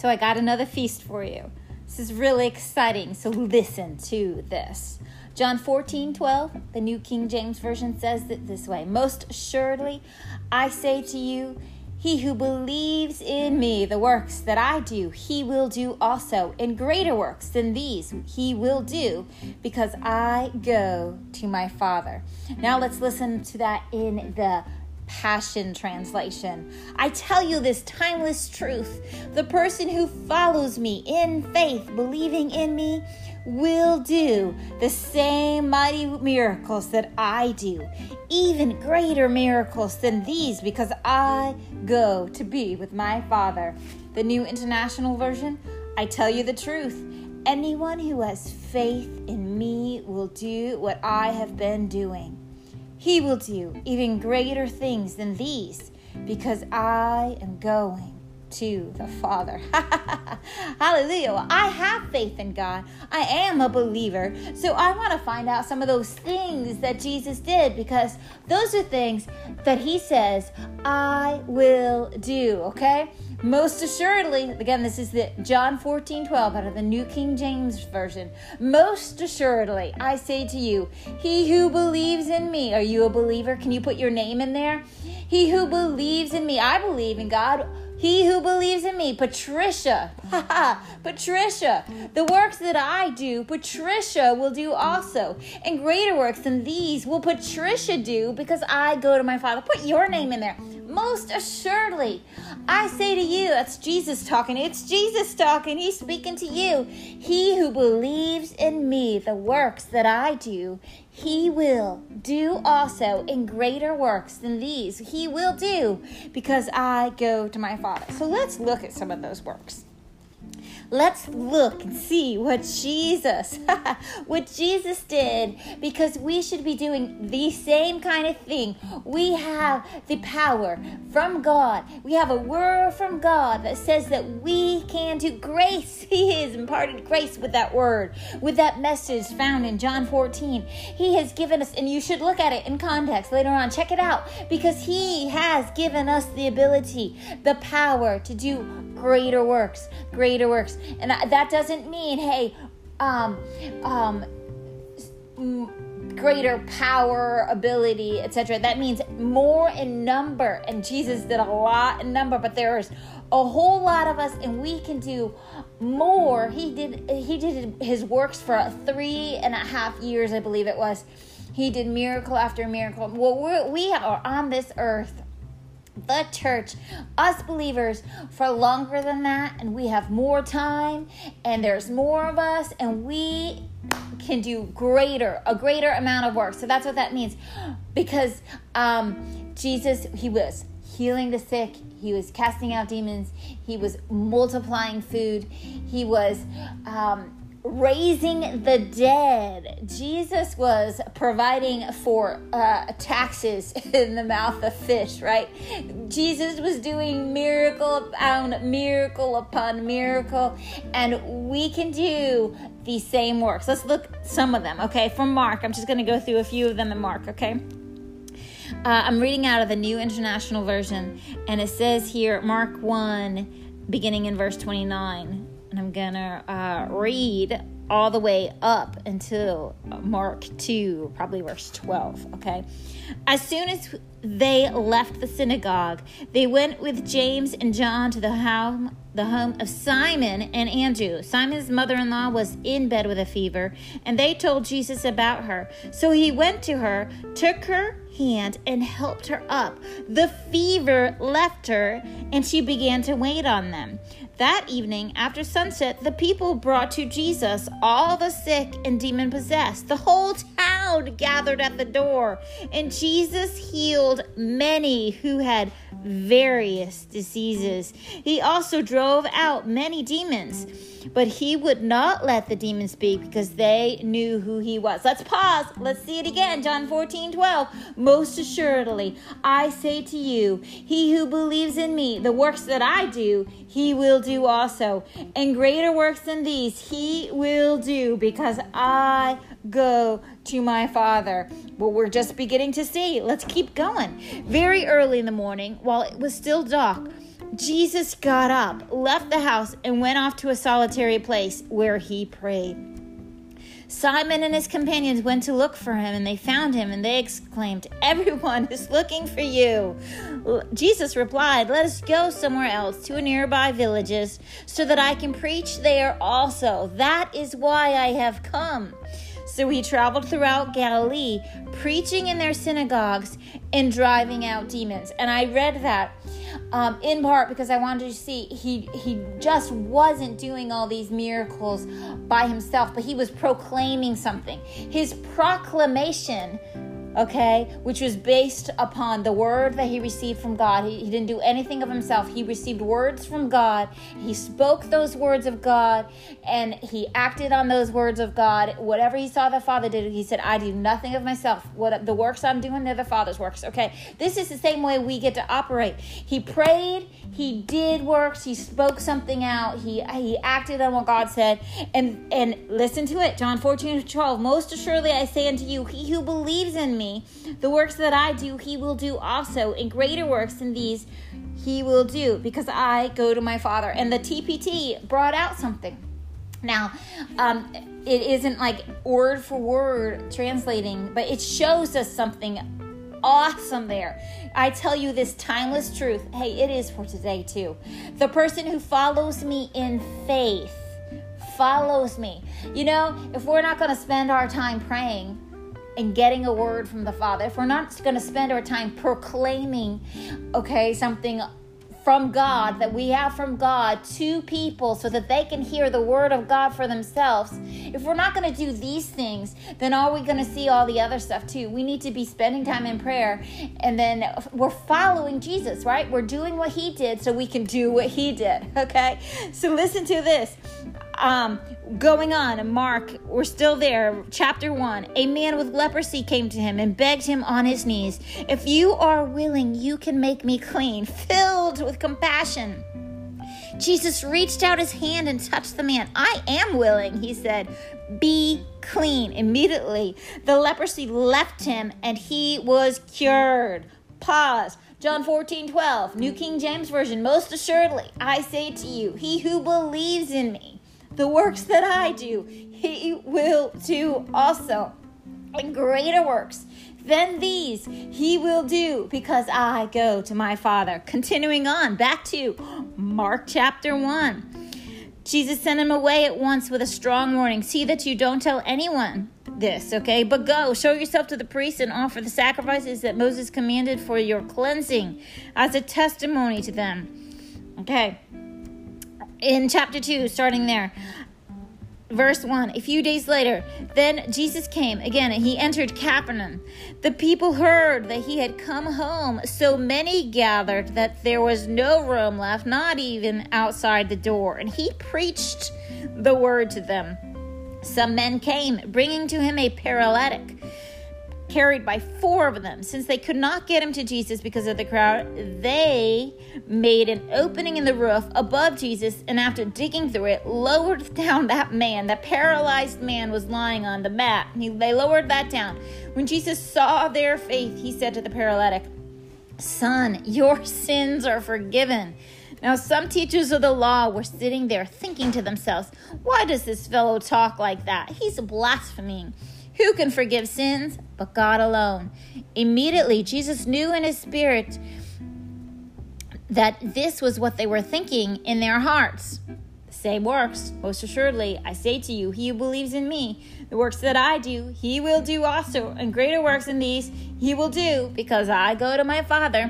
So I got another feast for you. This is really exciting, so listen to this. John 14, 12, the New King James Version says it this way Most assuredly, I say to you, he who believes in me, the works that I do, he will do also. And greater works than these he will do, because I go to my Father. Now let's listen to that in the Passion Translation. I tell you this timeless truth the person who follows me in faith, believing in me, will do the same mighty miracles that I do, even greater miracles than these, because I go to be with my Father. The New International Version I tell you the truth. Anyone who has faith in me will do what I have been doing. He will do even greater things than these because I am going to the Father. Hallelujah. Well, I have faith in God. I am a believer. So I want to find out some of those things that Jesus did because those are things that He says, I will do. Okay? Most assuredly, again, this is the John 14, 12 out of the New King James Version. Most assuredly, I say to you, he who believes in me, are you a believer? Can you put your name in there? He who believes in me, I believe in God. He who believes in me, Patricia, ha, Patricia, the works that I do, Patricia will do also. And greater works than these will Patricia do because I go to my Father. Put your name in there. Most assuredly, I say to you, that's Jesus talking. It's Jesus talking. He's speaking to you. He who believes in me, the works that I do, he will do also in greater works than these. He will do because I go to my Father. So let's look at some of those works let's look and see what Jesus, what Jesus did, because we should be doing the same kind of thing. We have the power from God. We have a word from God that says that we can do grace. He has imparted grace with that word, with that message found in John 14. He has given us, and you should look at it in context later on. Check it out, because He has given us the ability, the power to do greater works, greater works. And that doesn't mean, hey, um, um, greater power, ability, etc. That means more in number. And Jesus did a lot in number, but there's a whole lot of us, and we can do more. He did he did his works for three and a half years, I believe it was. He did miracle after miracle. Well, we are on this earth the church, us believers, for longer than that, and we have more time, and there's more of us, and we can do greater, a greater amount of work. So that's what that means. Because um, Jesus, he was healing the sick, he was casting out demons, he was multiplying food, he was um, raising the dead. Jesus was providing for uh, taxes in the mouth of fish, right? Jesus was doing miracle upon miracle upon miracle, and we can do the same works. Let's look some of them, okay? From Mark, I'm just going to go through a few of them in Mark, okay? Uh, I'm reading out of the New International Version, and it says here, Mark 1, beginning in verse 29 and I'm gonna uh, read all the way up until Mark 2, probably verse 12. Okay. As soon as they left the synagogue, they went with James and John to the home, the home of Simon and Andrew. Simon's mother in law was in bed with a fever, and they told Jesus about her. So he went to her, took her hand, and helped her up. The fever left her, and she began to wait on them. That evening, after sunset, the people brought to Jesus all the sick and demon possessed. The whole town gathered at the door, and Jesus healed many who had various diseases. He also drove out many demons, but he would not let the demons speak because they knew who he was. Let's pause. Let's see it again. John 14 12. Most assuredly, I say to you, he who believes in me, the works that I do, he will do also. And greater works than these he will do because I go to my father. Well, we're just beginning to see. Let's keep going. Very early in the morning, while it was still dark, Jesus got up, left the house, and went off to a solitary place where he prayed. Simon and his companions went to look for him, and they found him, and they exclaimed, Everyone is looking for you. Jesus replied, Let us go somewhere else to a nearby villages, so that I can preach there also. That is why I have come. So he traveled throughout Galilee, preaching in their synagogues and driving out demons. And I read that um, in part because I wanted to see he he just wasn't doing all these miracles by himself, but he was proclaiming something. His proclamation okay, which was based upon the word that he received from God. He, he, didn't do anything of himself. He received words from God. He spoke those words of God and he acted on those words of God. Whatever he saw the Father did, he said, I do nothing of myself. What the works I'm doing, they're the Father's works. Okay, this is the same way we get to operate. He prayed, he did works, he spoke something out, he he acted on what God said, and and listen to it. John 14 12. Most assuredly I say unto you, he who believes in me me. The works that I do, he will do also, and greater works than these he will do, because I go to my Father. And the TPT brought out something. Now, um, it isn't like word for word translating, but it shows us something awesome there. I tell you this timeless truth. Hey, it is for today too. The person who follows me in faith follows me. You know, if we're not going to spend our time praying, and getting a word from the Father, if we're not going to spend our time proclaiming, okay, something from God that we have from God to people so that they can hear the word of God for themselves. If we're not going to do these things, then are we going to see all the other stuff too? We need to be spending time in prayer and then we're following Jesus, right? We're doing what he did so we can do what he did, okay? So listen to this. Um, going on, Mark, we're still there. Chapter 1 A man with leprosy came to him and begged him on his knees, If you are willing, you can make me clean. Filled with compassion. Jesus reached out his hand and touched the man. I am willing, he said. Be clean. Immediately, the leprosy left him and he was cured. Pause. John 14, 12, New King James Version. Most assuredly, I say to you, he who believes in me, the works that I do, he will do also. And greater works than these he will do because I go to my Father. Continuing on, back to Mark chapter 1. Jesus sent him away at once with a strong warning See that you don't tell anyone this, okay? But go, show yourself to the priest and offer the sacrifices that Moses commanded for your cleansing as a testimony to them. Okay in chapter 2, starting there. Verse 1 A few days later, then Jesus came again and he entered Capernaum. The people heard that he had come home, so many gathered that there was no room left, not even outside the door. And he preached the word to them. Some men came, bringing to him a paralytic carried by four of them. Since they could not get him to Jesus because of the crowd, they made an opening in the roof above Jesus, and after digging through it, lowered down that man. That paralyzed man was lying on the mat. He, they lowered that down. When Jesus saw their faith, he said to the paralytic, Son, your sins are forgiven. Now, some teachers of the law were sitting there thinking to themselves, Why does this fellow talk like that? He's blaspheming. Who can forgive sins but God alone? Immediately, Jesus knew in his spirit that this was what they were thinking in their hearts. The same works, most assuredly, I say to you, he who believes in me, the works that I do, he will do also, and greater works than these he will do, because I go to my Father.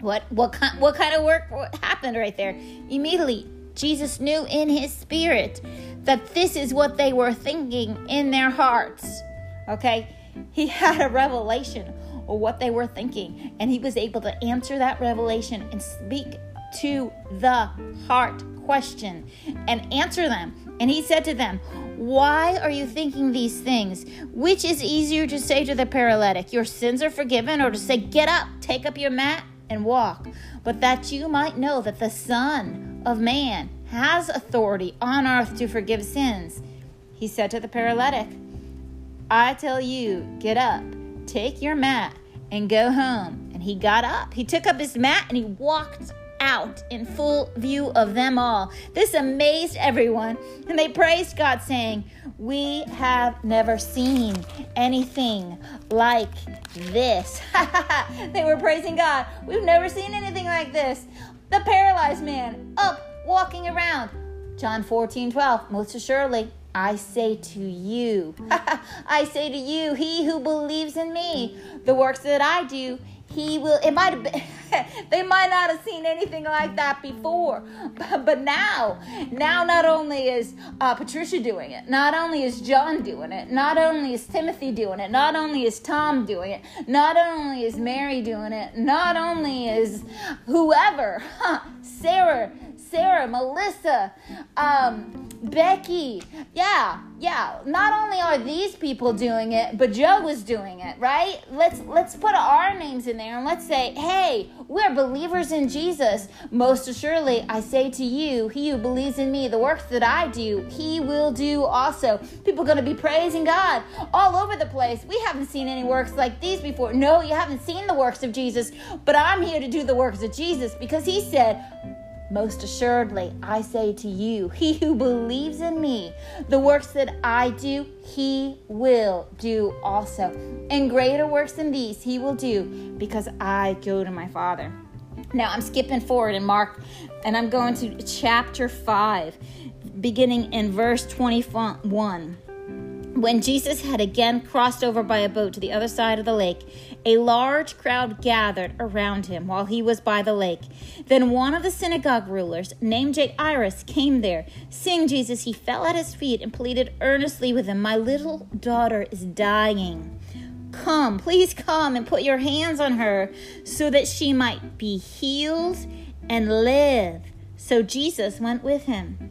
What what kind what kind of work happened right there? Immediately, Jesus knew in his spirit that this is what they were thinking in their hearts. Okay? He had a revelation of what they were thinking, and he was able to answer that revelation and speak to the heart question and answer them. And he said to them, Why are you thinking these things? Which is easier to say to the paralytic, Your sins are forgiven, or to say, Get up, take up your mat, and walk? But that you might know that the Son of Man has authority on earth to forgive sins. He said to the paralytic, I tell you, get up, take your mat, and go home. And he got up. He took up his mat and he walked out in full view of them all. This amazed everyone, and they praised God, saying, We have never seen anything like this. they were praising God. We've never seen anything like this. The paralyzed man up, walking around. John 14, 12. Most assuredly, I say to you, I say to you, he who believes in me, the works that I do, he will it might have been they might not have seen anything like that before but, but now now not only is uh, patricia doing it not only is john doing it not only is timothy doing it not only is tom doing it not only is mary doing it not only is whoever huh, sarah sarah melissa um, Becky, yeah, yeah. Not only are these people doing it, but Joe was doing it, right? Let's let's put our names in there and let's say, hey, we're believers in Jesus. Most assuredly, I say to you, he who believes in me, the works that I do, he will do also. People are to be praising God all over the place. We haven't seen any works like these before. No, you haven't seen the works of Jesus, but I'm here to do the works of Jesus because he said, most assuredly, I say to you, he who believes in me, the works that I do, he will do also. And greater works than these he will do because I go to my Father. Now I'm skipping forward in Mark and I'm going to chapter 5, beginning in verse 21. When Jesus had again crossed over by a boat to the other side of the lake, a large crowd gathered around him while he was by the lake. Then one of the synagogue rulers, named Jairus, came there. Seeing Jesus, he fell at his feet and pleaded earnestly with him, My little daughter is dying. Come, please come and put your hands on her so that she might be healed and live. So Jesus went with him.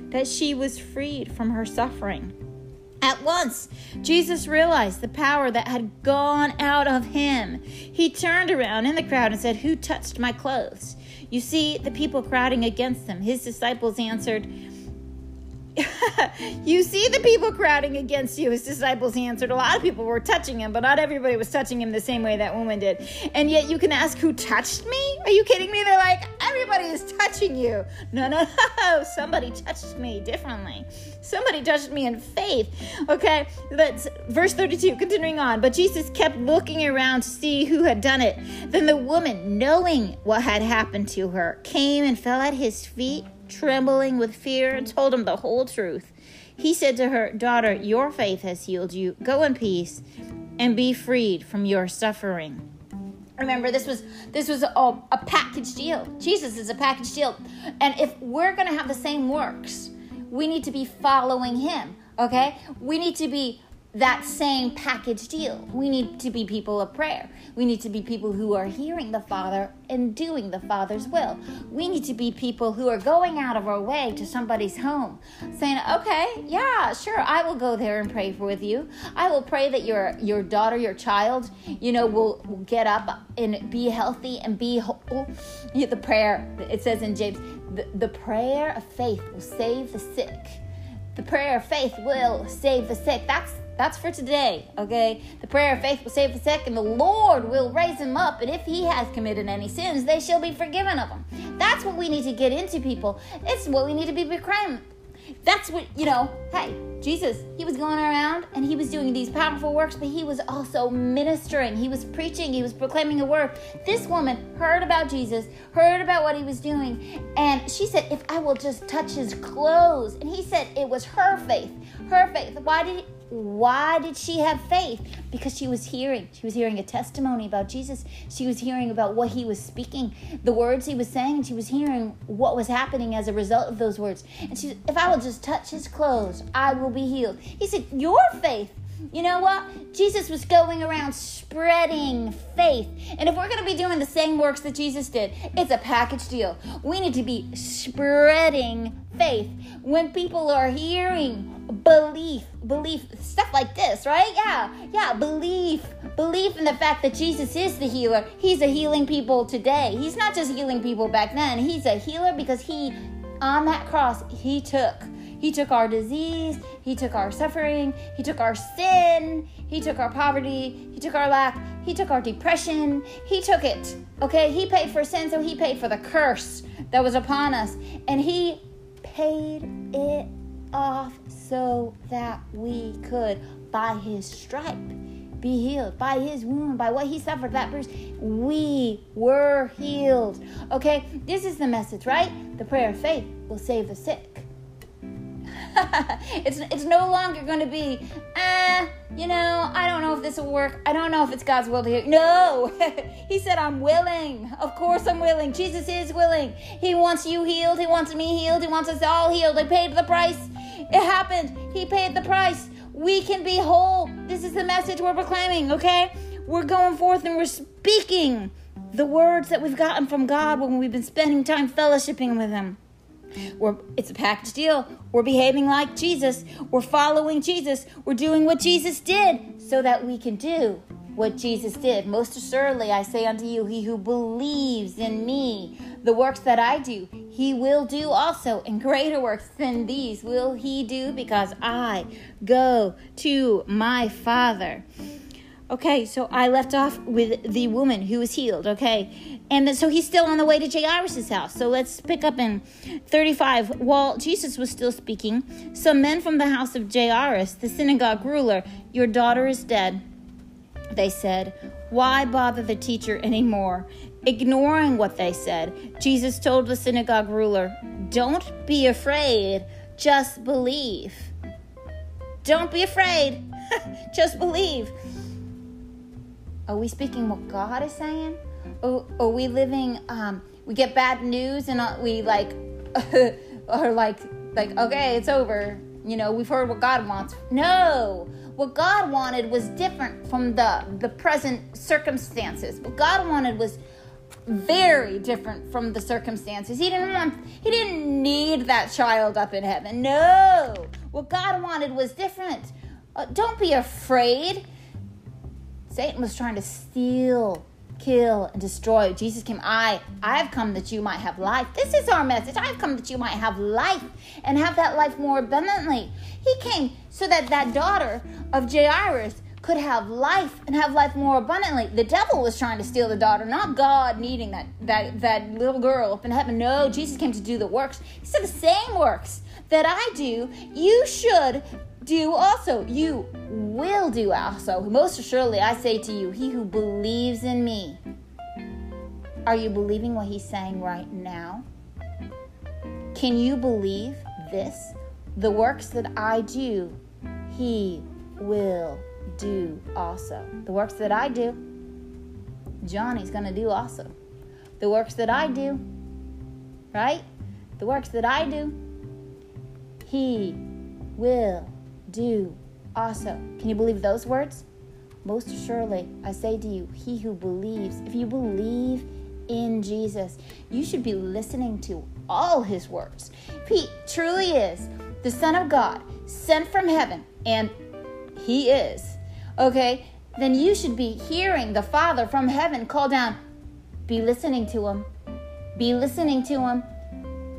that she was freed from her suffering. At once, Jesus realized the power that had gone out of him. He turned around in the crowd and said, Who touched my clothes? You see the people crowding against him. His disciples answered, you see the people crowding against you, his disciples answered. A lot of people were touching him, but not everybody was touching him the same way that woman did. And yet you can ask, Who touched me? Are you kidding me? They're like, Everybody is touching you. No, no, no. Somebody touched me differently. Somebody touched me in faith. Okay, that's verse 32, continuing on. But Jesus kept looking around to see who had done it. Then the woman, knowing what had happened to her, came and fell at his feet trembling with fear, and told him the whole truth. He said to her, Daughter, your faith has healed you. Go in peace and be freed from your suffering. Remember, this was this was a, a package deal. Jesus is a package deal, and if we're to have the same works, we need to be following Him. Okay, we need to be that same package deal. We need to be people of prayer. We need to be people who are hearing the Father and doing the Father's will. We need to be people who are going out of our way to somebody's home, saying, "Okay, yeah, sure, I will go there and pray for with you. I will pray that your your daughter, your child, you know, will, will get up and be healthy and be whole." The prayer it says in James, the, the prayer of faith will save the sick. The prayer of faith will save the sick. That's that's for today, okay? The prayer of faith will save the sick, and the Lord will raise him up. And if he has committed any sins, they shall be forgiven of them. That's what we need to get into, people. It's what we need to be proclaiming. That's what, you know, hey, Jesus, he was going around and he was doing these powerful works, but he was also ministering. He was preaching, he was proclaiming a word. This woman heard about Jesus, heard about what he was doing, and she said, If I will just touch his clothes. And he said it was her faith. Her faith. Why did why did she have faith? Because she was hearing. She was hearing a testimony about Jesus. She was hearing about what he was speaking, the words he was saying. And she was hearing what was happening as a result of those words. And she said, If I will just touch his clothes, I will be healed. He said, Your faith You know what? Jesus was going around spreading faith. And if we're going to be doing the same works that Jesus did, it's a package deal. We need to be spreading faith. When people are hearing belief, belief, stuff like this, right? Yeah, yeah, belief, belief in the fact that Jesus is the healer. He's a healing people today. He's not just healing people back then. He's a healer because he, on that cross, he took he took our disease, He took our suffering, He took our sin, He took our poverty, He took our lack, He took our depression, He took it. Okay, He paid for sin, so He paid for the curse that was upon us. And He paid it off so that we could, by His stripe, be healed by his wound, by what he suffered, that bruise, we were healed. Okay, this is the message, right? The prayer of faith will save the sick. it's it's no longer going to be, ah, you know, I don't know if this will work. I don't know if it's God's will to heal. No, He said, I'm willing. Of course, I'm willing. Jesus is willing. He wants you healed. He wants me healed. He wants us all healed. He paid the price. It happened. He paid the price. We can be whole. This is the message we're proclaiming. Okay, we're going forth and we're speaking the words that we've gotten from God when we've been spending time fellowshipping with Him. We're, it's a package deal. We're behaving like Jesus. We're following Jesus. We're doing what Jesus did so that we can do what Jesus did. Most assuredly, I say unto you, he who believes in me, the works that I do, he will do also, and greater works than these will he do because I go to my Father. Okay, so I left off with the woman who was healed, okay? And so he's still on the way to Jairus' house. So let's pick up in 35. While Jesus was still speaking, some men from the house of Jairus, the synagogue ruler, your daughter is dead. They said, Why bother the teacher anymore? Ignoring what they said, Jesus told the synagogue ruler, Don't be afraid, just believe. Don't be afraid, just believe. Are we speaking what God is saying? Or are we living? Um, we get bad news and uh, we like, are like, like okay, it's over. You know, we've heard what God wants. No, what God wanted was different from the the present circumstances. What God wanted was very different from the circumstances. He didn't want he didn't need that child up in heaven. No. What God wanted was different. Uh, don't be afraid. Satan was trying to steal, kill, and destroy. Jesus came, I, I've come that you might have life. This is our message. I've come that you might have life and have that life more abundantly. He came so that that daughter of Jairus could have life and have life more abundantly. The devil was trying to steal the daughter, not God needing that that that little girl up in heaven. No, Jesus came to do the works. He said the same works that I do, you should do also. You will do also. Most assuredly, I say to you, he who believes in me. Are you believing what he's saying right now? Can you believe this? The works that I do, he will do also. The works that I do, Johnny's going to do also. The works that I do, right? The works that I do, he will do also. Can you believe those words? Most surely, I say to you, he who believes, if you believe in Jesus, you should be listening to all his words. He truly is the Son of God, sent from heaven, and he is, okay, then you should be hearing the Father from heaven call down. Be listening to him. Be listening to him.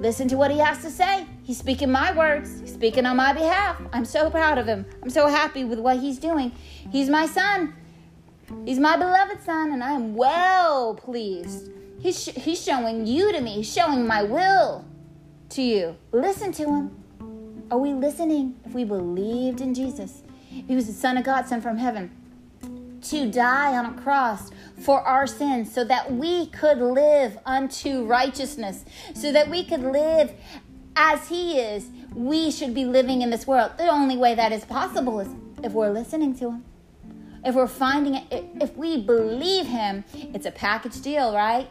Listen to what he has to say. He's speaking my words, he's speaking on my behalf. I'm so proud of him. I'm so happy with what he's doing. He's my son. He's my beloved son, and I am well pleased. He's, sh- he's showing you to me, he's showing my will to you. Listen to him. Are we listening? If we believed in Jesus, he was the Son of God sent from heaven to die on a cross for our sins so that we could live unto righteousness, so that we could live as He is, we should be living in this world. The only way that is possible is if we're listening to Him. If we're finding it, if we believe Him, it's a package deal, right?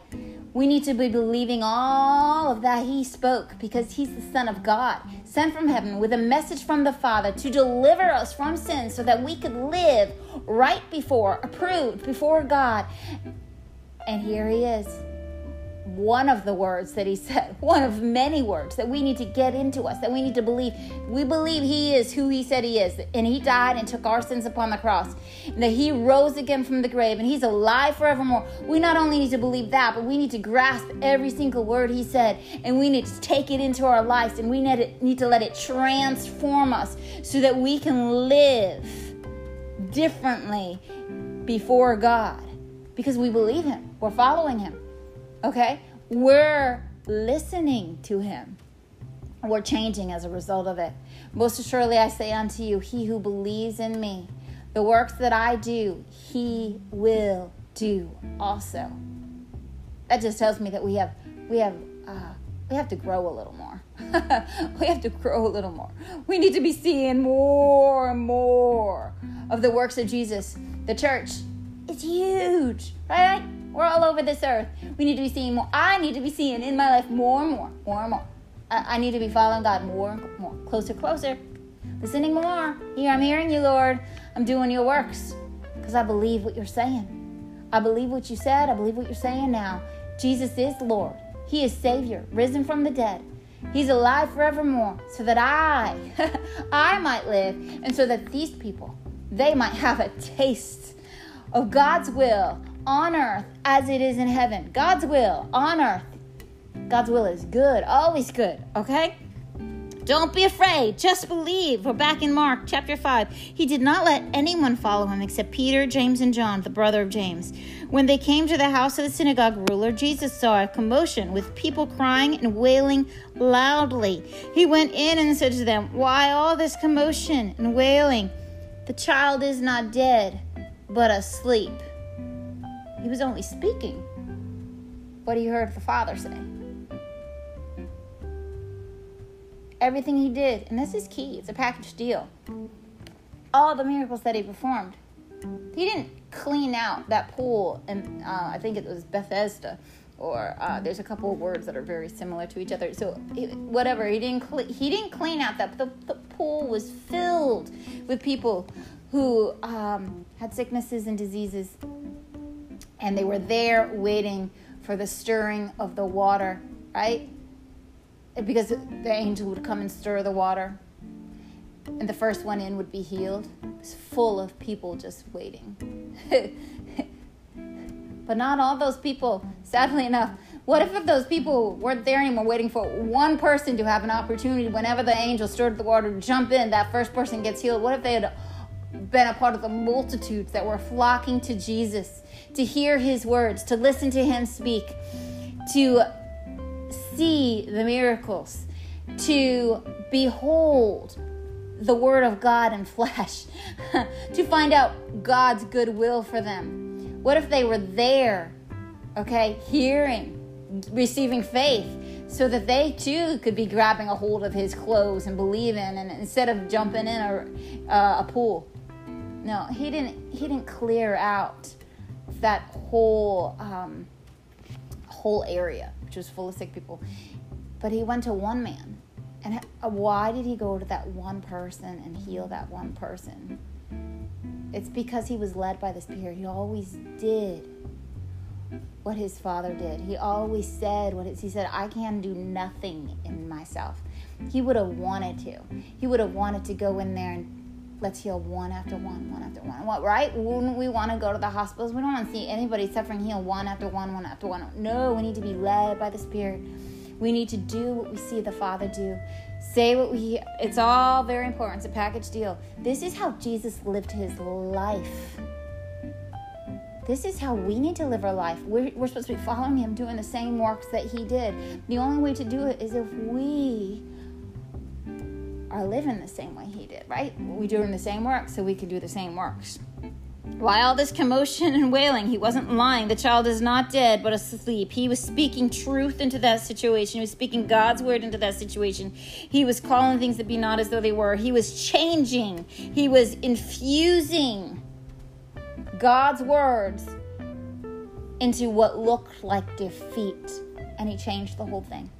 We need to be believing all of that he spoke because he's the Son of God, sent from heaven with a message from the Father to deliver us from sin so that we could live right before, approved before God. And here he is one of the words that he said, one of many words that we need to get into us, that we need to believe. We believe he is who he said he is, and he died and took our sins upon the cross, and that he rose again from the grave, and he's alive forevermore. We not only need to believe that, but we need to grasp every single word he said, and we need to take it into our lives, and we need to let it transform us so that we can live differently before God because we believe him, we're following him. Okay? We're listening to him. We're changing as a result of it. Most assuredly, I say unto you, he who believes in me, the works that I do, he will do also. That just tells me that we have, we have, uh, we have to grow a little more. we have to grow a little more. We need to be seeing more and more of the works of Jesus. The church is huge, right? We're all over this earth. We need to be seeing more. I need to be seeing in my life more and more, more and more. I, need to be following God more and more, closer, closer, listening more. Here, I'm hearing you, Lord. I'm doing your works because I believe what you're saying. I believe what you said. I believe what you're saying now. Jesus is Lord. He is Savior, risen from the dead. He's alive forevermore, so that I, I might live, and so that these people, they might have a taste of God's will on earth as it is in heaven. God's will on earth. God's will is good, always good, okay? Don't be afraid, just believe. We're back in Mark chapter 5. He did not let anyone follow him except Peter, James, and John, the brother of James. When they came to the house of the synagogue ruler, Jesus saw a commotion with people crying and wailing loudly. He went in and said to them, Why all this commotion and wailing? The child is not dead, but asleep. He was only speaking what he heard the Father say. Everything he did, and this is key, it's a package deal. All the miracles that he performed. He didn't clean out that pool, and uh, I think it was Bethesda, or uh, there's a couple of words that are very similar to each other. So whatever, he didn't cl- he didn't clean out that the, the pool was filled with people who um, had sicknesses and diseases and they were there waiting for the stirring of the water, right? Because the angel would come and stir the water, and the first one in would be healed. It was full of people just waiting. but not all those people, sadly enough. What if those people weren't there anymore, waiting for one person to have an opportunity whenever the angel stirred the water to jump in, that first person gets healed? What if they had been a part of the multitudes that were flocking to Jesus to hear his words, to listen to him speak, to see the miracles, to behold the word of God in flesh, to find out God's goodwill for them. What if they were there, okay, hearing, receiving faith, so that they too could be grabbing a hold of his clothes and believing, and instead of jumping in a, uh, a pool? No, he didn't. He didn't clear out that whole um, whole area, which was full of sick people. But he went to one man, and why did he go to that one person and heal that one person? It's because he was led by the Spirit. He always did what his father did. He always said what his, he said. I can do nothing in myself. He would have wanted to. He would have wanted to go in there and let's heal one after one, one after one. What, right? Wouldn't we want to go to the hospitals? We don't want to see anybody suffering heal one after one, one after one. No, we need to be led by the Spirit. We need to do what we see the Father do. Say what we It's all very important. It's a package deal. This is how Jesus lived his life. This is how we need to live our life. We're, we're supposed to be following him, doing the same works that he did. The only way to do it is if we are living the same way he did, right? We're doing the same work, so we can do the same works. Why all this commotion and wailing? He wasn't lying. The child is not dead, but asleep. He was speaking truth into that situation. He was speaking God's word into that situation. He was calling things that be not as though they were. He was changing. He was infusing God's words into what looked like defeat. And he changed the whole thing.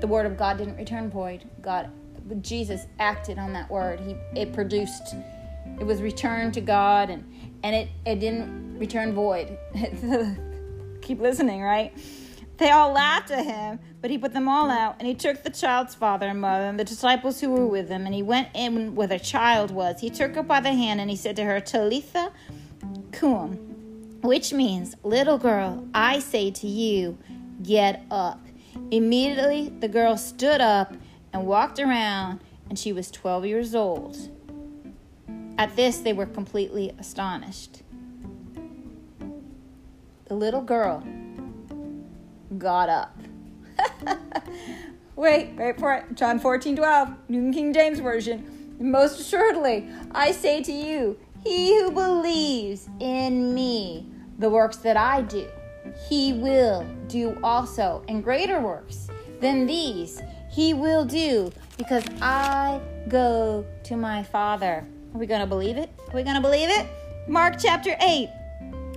The word of God didn't return void. God Jesus acted on that word. He it produced it was returned to God and and it, it didn't return void. Keep listening, right? They all laughed at him, but he put them all out, and he took the child's father and mother and the disciples who were with him, and he went in where the child was. He took her by the hand, and he said to her, Talitha cum, which means, Little girl, I say to you, get up. Immediately the girl stood up and walked around, and she was 12 years old. At this, they were completely astonished. The little girl got up. wait, wait for it. John 14, 12, New King James Version. Most assuredly, I say to you, he who believes in me, the works that I do, he will do also, and greater works than these he will do, because I go to my Father. Are we going to believe it? Are we going to believe it? Mark chapter 8.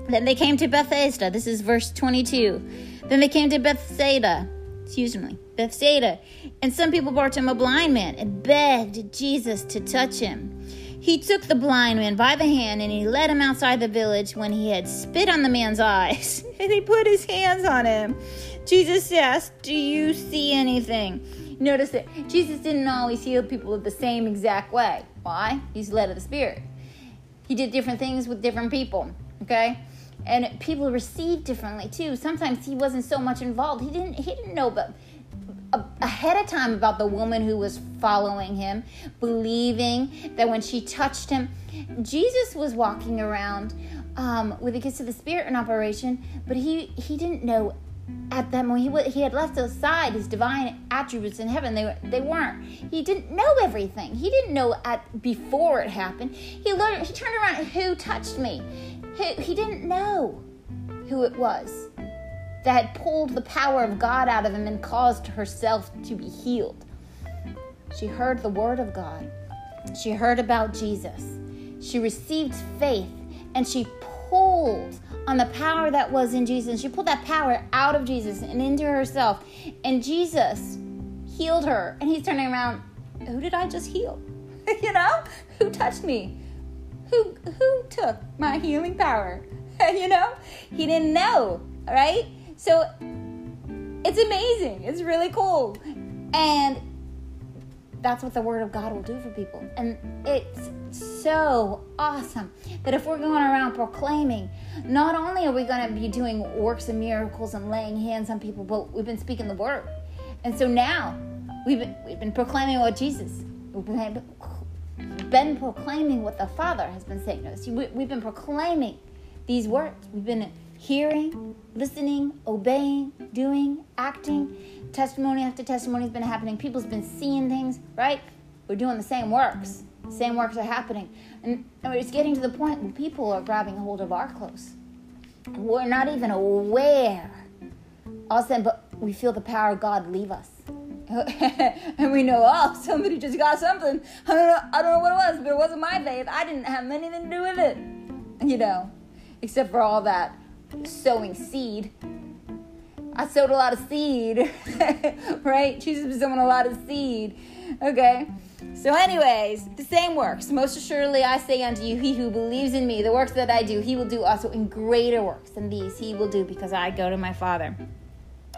Then they came to Bethesda. This is verse 22. Then they came to Bethsaida. Excuse me, Bethsaida. And some people brought to him a blind man and begged Jesus to touch him. He took the blind man by the hand and he led him outside the village when he had spit on the man's eyes and he put his hands on him. Jesus asked, Do you see anything? Notice that Jesus didn't always heal people the same exact way. Why? He's led of the Spirit. He did different things with different people. Okay? and people received differently too. Sometimes he wasn't so much involved. He didn't he didn't know but ahead of time about the woman who was following him, believing that when she touched him, Jesus was walking around um, with the gifts of the Spirit in operation, but he he didn't know at that moment he he had left aside his divine attributes in heaven. They they weren't. He didn't know everything. He didn't know at before it happened. He learned. He turned around. Who touched me? He didn't know who it was that had pulled the power of God out of him and caused herself to be healed. She heard the word of God. She heard about Jesus. She received faith and she pulled on the power that was in Jesus. She pulled that power out of Jesus and into herself. And Jesus healed her. And he's turning around, Who did I just heal? you know? Who touched me? who who took my healing power? you know, he didn't know, right? So it's amazing. It's really cool, and that's what the word of God will do for people. And it's so awesome that if we're going around proclaiming, not only are we going to be doing works and miracles and laying hands on people, but we've been speaking the word. And so now we've been, we've been proclaiming what Jesus, we've been proclaiming what the Father has been saying to us. We've been proclaiming these words. We've been hearing, listening, obeying, doing, acting. Testimony after testimony has been happening. People's been seeing things, right? We're doing the same works. Same works are happening. And, and it's getting to the point where people are grabbing hold of our clothes. We're not even aware. All of a sudden, but we feel the power of God leave us. and we know, oh, somebody just got something. I don't know, I don't know what it was, but it wasn't my faith. I didn't have anything to do with it. You know, except for all that sowing seed. I sowed a lot of seed, right? Jesus was sowing a lot of seed. Okay. So, anyways, the same works. Most assuredly, I say unto you, he who believes in me, the works that I do, he will do also in greater works than these. He will do because I go to my Father.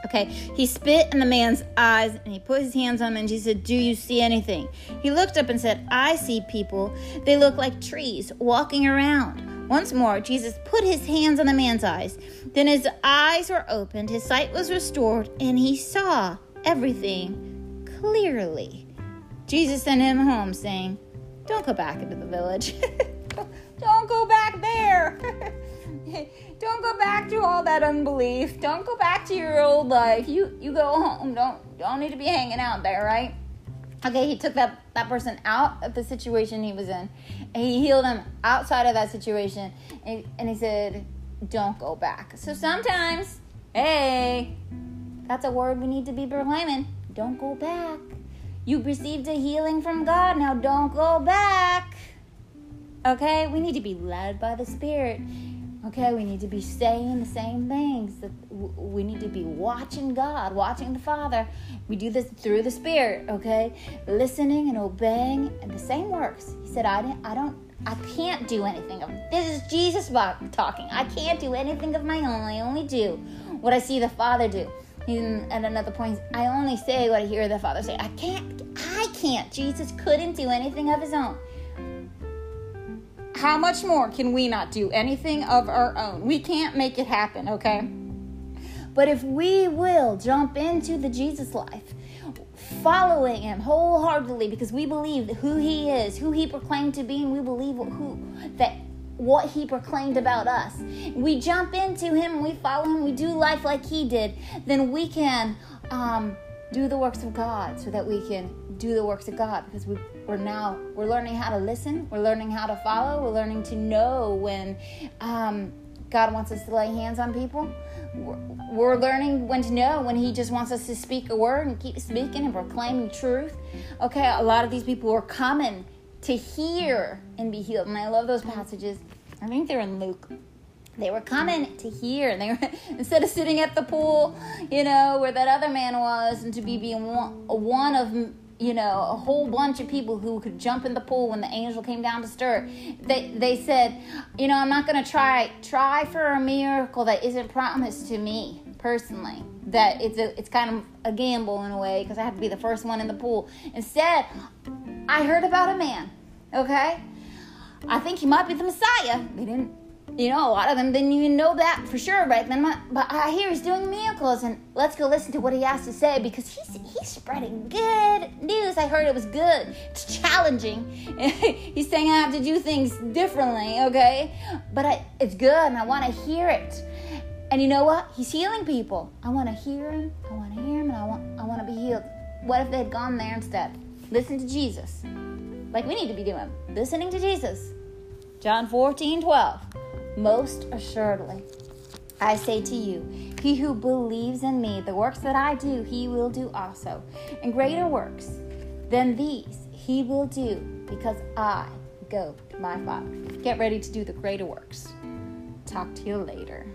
Okay, he spit in the man's eyes and he put his hands on him and he said, Do you see anything? He looked up and said, I see people. They look like trees walking around. Once more, Jesus put his hands on the man's eyes. Then his eyes were opened, his sight was restored, and he saw everything clearly. Jesus sent him home, saying, Don't go back into the village. Don't go back there. don't go back to all that unbelief. Don't go back to your old life. You you go home. Don't don't need to be hanging out there, right? Okay, he took that that person out of the situation he was in, he healed him outside of that situation, and, and he said, "Don't go back." So sometimes, hey, that's a word we need to be proclaiming. Don't go back. You received a healing from God. Now don't go back. Okay, we need to be led by the Spirit Okay, we need to be saying the same things. We need to be watching God, watching the Father. We do this through the Spirit. Okay, listening and obeying, and the same works. He said, "I didn't. I don't. I can't do anything of this is Jesus talking. I can't do anything of my own. I only do what I see the Father do." And at another point, I only say what I hear the Father say. I can't. I can't. Jesus couldn't do anything of his own how much more can we not do anything of our own? We can't make it happen, okay? But if we will jump into the Jesus life, following him wholeheartedly because we believe who he is, who he proclaimed to be, and we believe who that what he proclaimed about us. We jump into him, we follow him, we do life like he did, then we can um, do the works of God so that we can do the works of God because we, we're now we're learning how to listen, we're learning how to follow, we're learning to know when um, God wants us to lay hands on people. We're, we're learning when to know when He just wants us to speak a word and keep speaking and proclaiming truth. Okay, a lot of these people are coming to hear and be healed, and I love those passages. I think they're in Luke. They were coming to hear. And they were instead of sitting at the pool you know where that other man was and to be being one, one of you know a whole bunch of people who could jump in the pool when the angel came down to stir they they said you know i'm not going to try try for a miracle that isn't promised to me personally. That it's a it's kind of a gamble in a way because i have to be the first one in the pool. Instead i heard about a man okay i think he might be the messiah they didn't you know, a lot of them didn't even know that for sure right then. But I hear he's doing miracles, and let's go listen to what he has to say because he's he's spreading good news. I heard it was good. It's challenging. he's saying I have to do things differently, okay? But I, it's good, and I want to hear it. And you know what? He's healing people. I want to hear him. I want to hear him, and I want I want to be healed. What if they had gone there instead? Listen to Jesus, like we need to be doing. Listening to Jesus. John 14, 12. Most assuredly, I say to you, he who believes in me, the works that I do, he will do also. And greater works than these he will do, because I go to my Father. Get ready to do the greater works. Talk to you later.